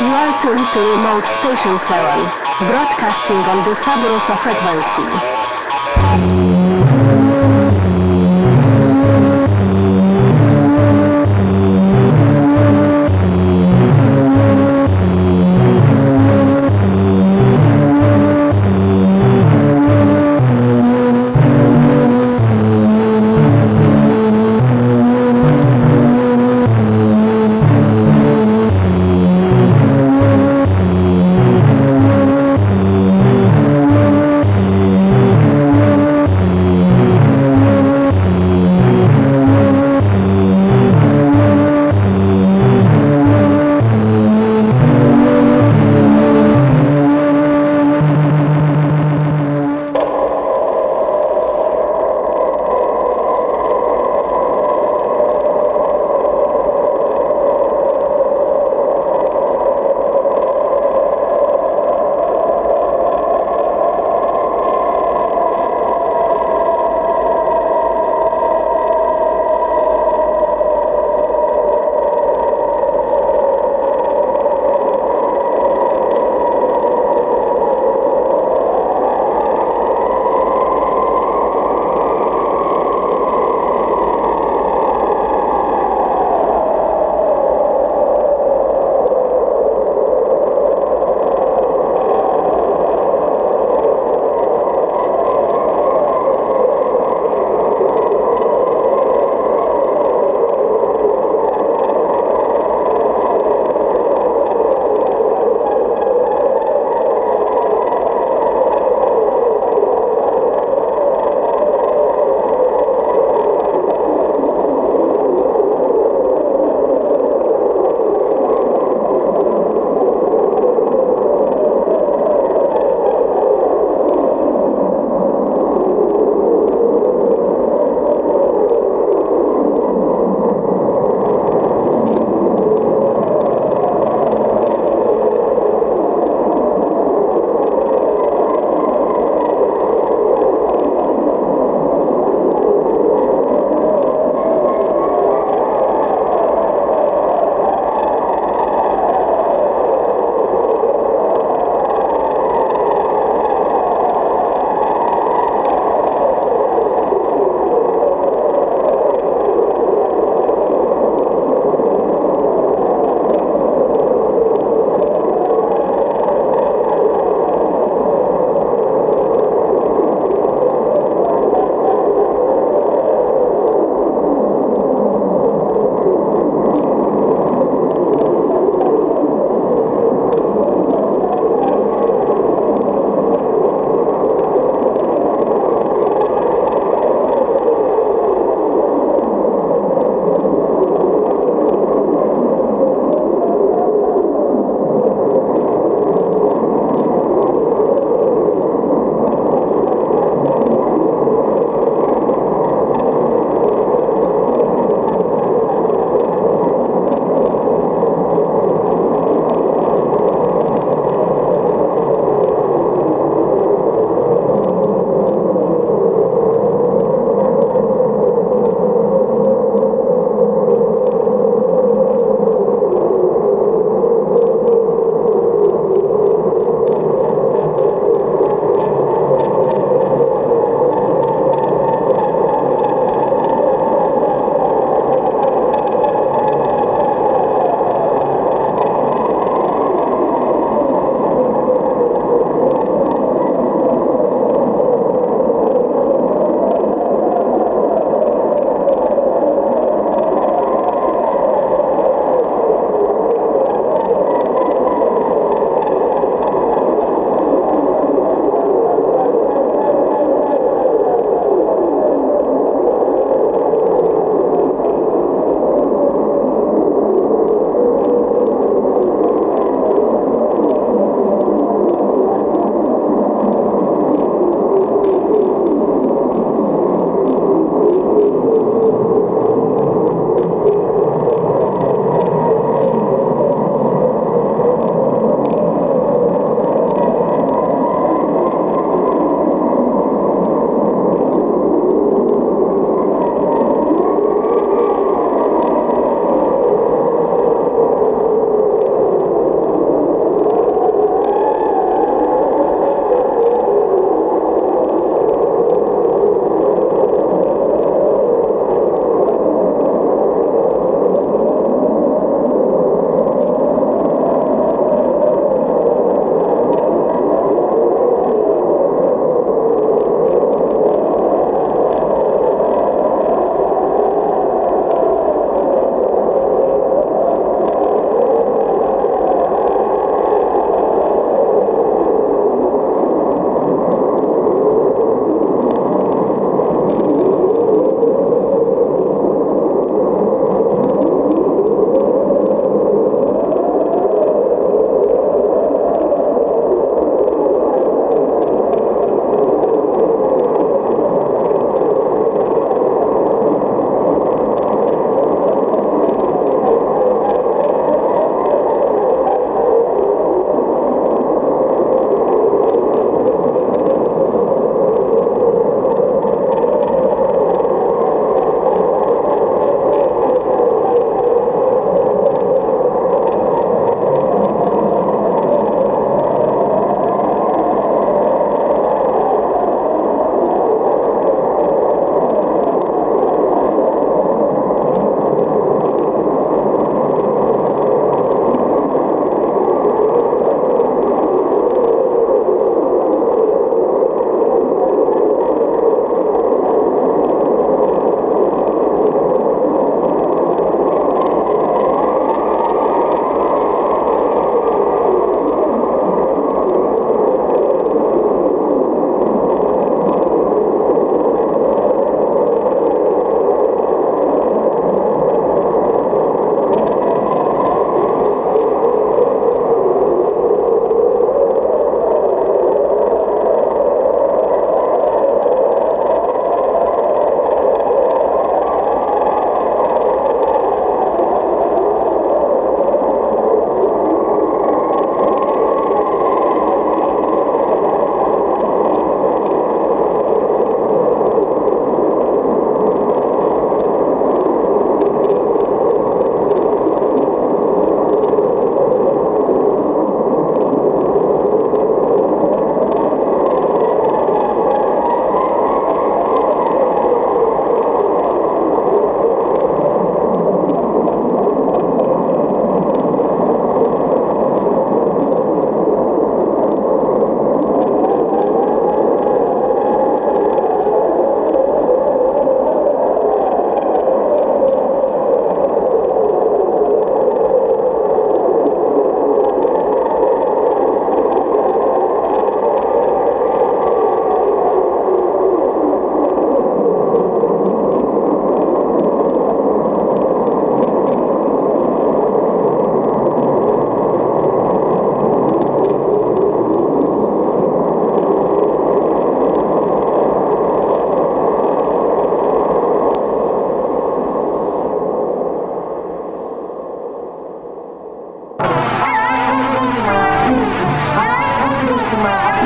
You are tuned to remote station 7, broadcasting on the Saburosa frequency.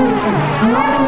Thank you.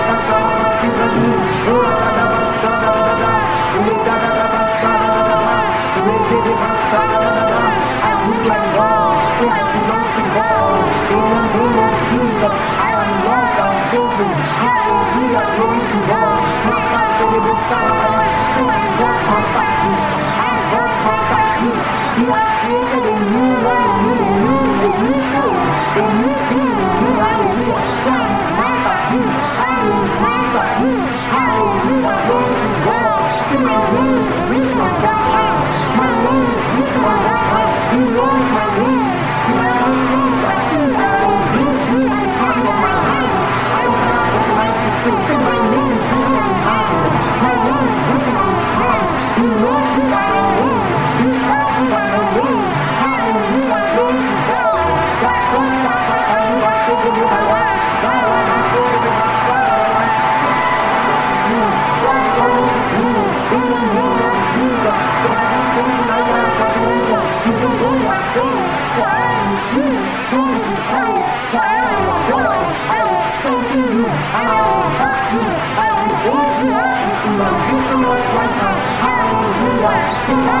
Thank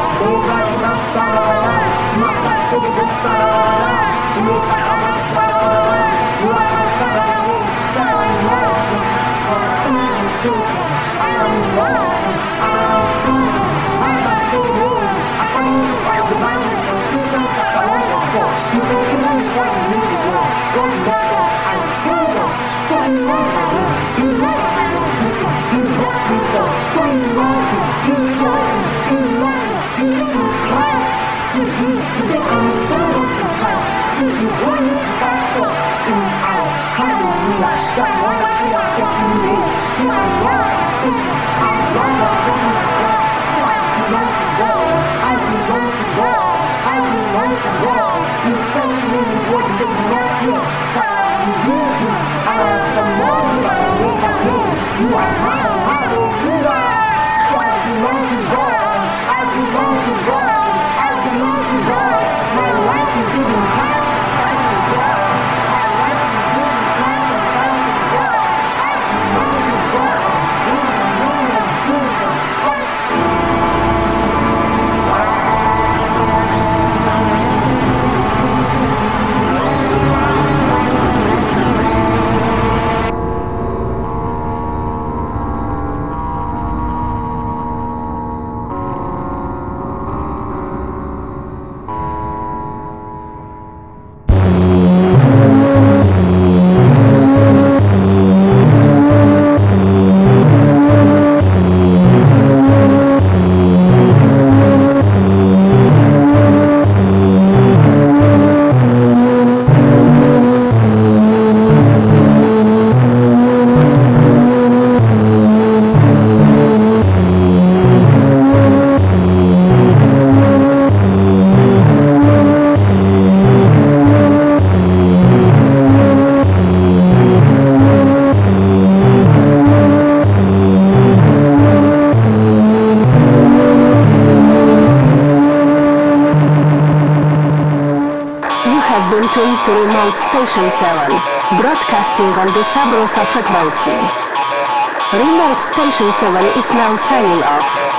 One more, and two more, three more, Road Station 7, broadcasting on the Sabrosa frequency. Remote Station 7 is now signing off.